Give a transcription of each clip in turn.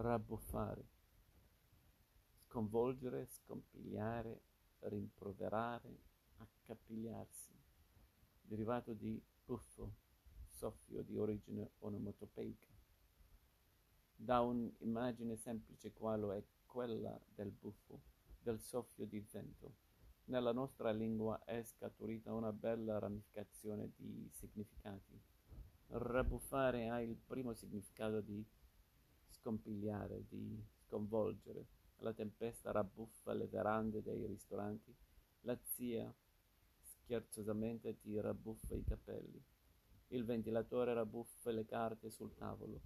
rabbuffare, sconvolgere, scompigliare, rimproverare, accapigliarsi, derivato di buffo, soffio di origine onomatopeica, da un'immagine semplice quale è quella del buffo, del soffio di vento. Nella nostra lingua è scaturita una bella ramificazione di significati. Rabbuffare ha il primo significato di scompigliare, di sconvolgere. La tempesta rabbuffa le verande dei ristoranti. La zia scherzosamente ti rabbuffa i capelli. Il ventilatore rabbuffa le carte sul tavolo.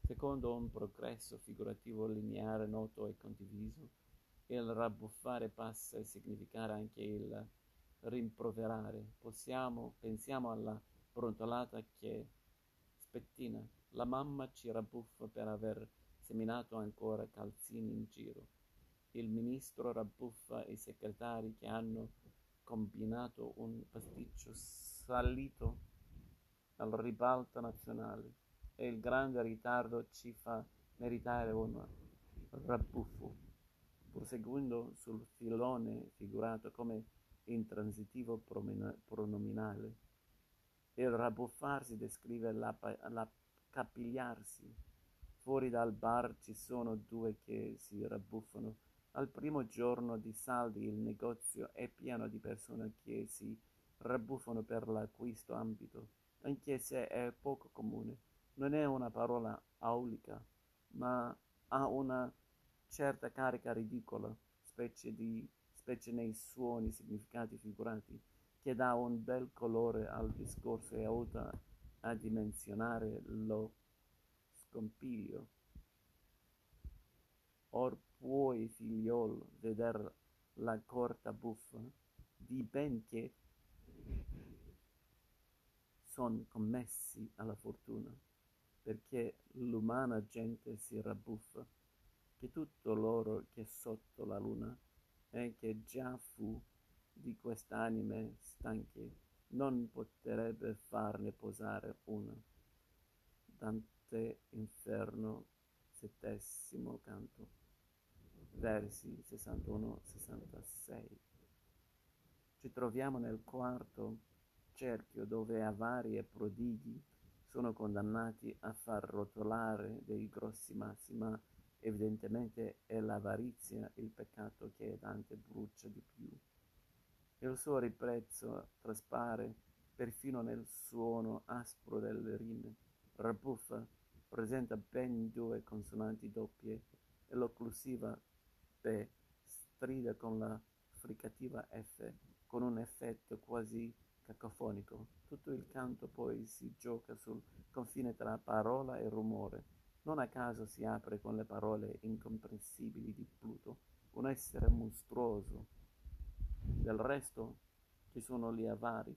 Secondo un progresso figurativo lineare noto e condiviso, il rabbuffare passa a significare anche il rimproverare. Possiamo, pensiamo alla brontolata che spettina. La mamma ci rabbuffa per aver seminato ancora calzini in giro. Il ministro rabbuffa i segretari che hanno combinato un pasticcio salito al ribalta nazionale e il grande ritardo ci fa meritare un rabbuffo proseguendo sul filone figurato come intransitivo pronominale. Il rabbuffarsi descrive l'accapigliarsi. Fuori dal bar ci sono due che si rabbuffano. Al primo giorno di saldi il negozio è pieno di persone che si rabbuffano per l'acquisto ambito, anche se è poco comune. Non è una parola aulica, ma ha una certa carica ridicola, specie, di, specie nei suoni significati figurati, che dà un bel colore al discorso e aiuta a dimensionare lo scompiglio. Or puoi, figliol, veder la corta buffa di ben che son commessi alla fortuna, perché l'umana gente si rabbuffa che tutto l'oro che sotto la luna e che già fu di quest'anime stanche non potrebbe farne posare una. Dante Inferno, settesimo canto, versi 61-66. Ci troviamo nel quarto cerchio dove avari e prodighi sono condannati a far rotolare dei grossi massi, ma Evidentemente è l'avarizia il peccato che Dante brucia di più. Il suo riprezzo traspare perfino nel suono aspro delle rime. Rabuffa presenta ben due consonanti doppie e l'occlusiva P stride con la fricativa F con un effetto quasi cacofonico. Tutto il canto poi si gioca sul confine tra parola e rumore non a caso si apre con le parole incomprensibili di Pluto, un essere mostruoso. Del resto ci sono gli avari,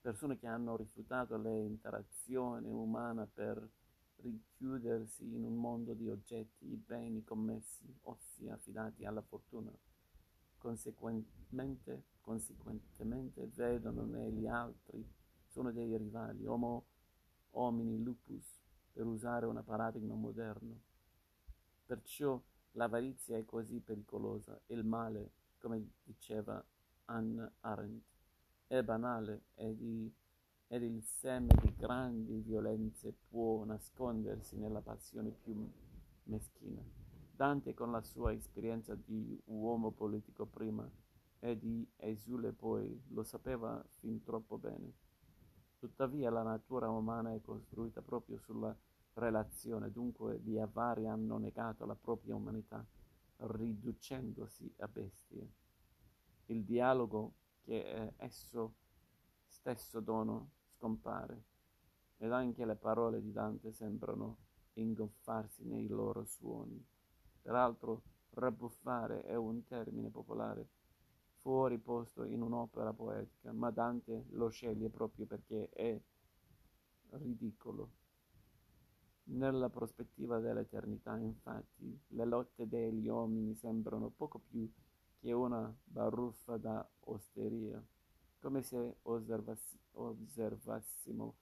persone che hanno rifiutato l'interazione umana per richiudersi in un mondo di oggetti, beni commessi, ossia affidati alla fortuna. Conseguentemente, conseguentemente vedono negli altri, sono dei rivali, homo homini lupus, per usare un paradigma moderno. Perciò l'avarizia è così pericolosa il male, come diceva Anne Arendt, è banale ed, i, ed il seme di grandi violenze può nascondersi nella passione più meschina. Dante con la sua esperienza di uomo politico prima e di esule poi lo sapeva fin troppo bene. Tuttavia la natura umana è costruita proprio sulla relazione, dunque gli avari hanno negato la propria umanità, riducendosi a bestie. Il dialogo che è esso stesso dono scompare, ed anche le parole di Dante sembrano ingoffarsi nei loro suoni. Peraltro, rabbuffare è un termine popolare fuori posto in un'opera poetica, ma Dante lo sceglie proprio perché è ridicolo. Nella prospettiva dell'eternità, infatti, le lotte degli uomini sembrano poco più che una baruffa da osteria, come se osservassi- osservassimo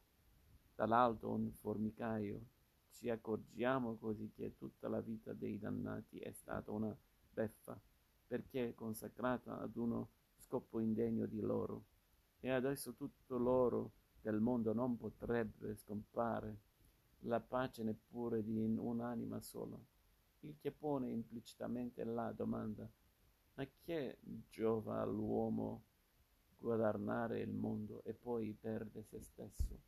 dall'alto un formicaio ci accorgiamo così che tutta la vita dei dannati è stata una beffa, perché consacrata ad uno scopo indegno di loro. E adesso tutto l'oro del mondo non potrebbe scompare, la pace neppure di un'anima sola, il che pone implicitamente la domanda, a che giova all'uomo governare il mondo e poi perde se stesso?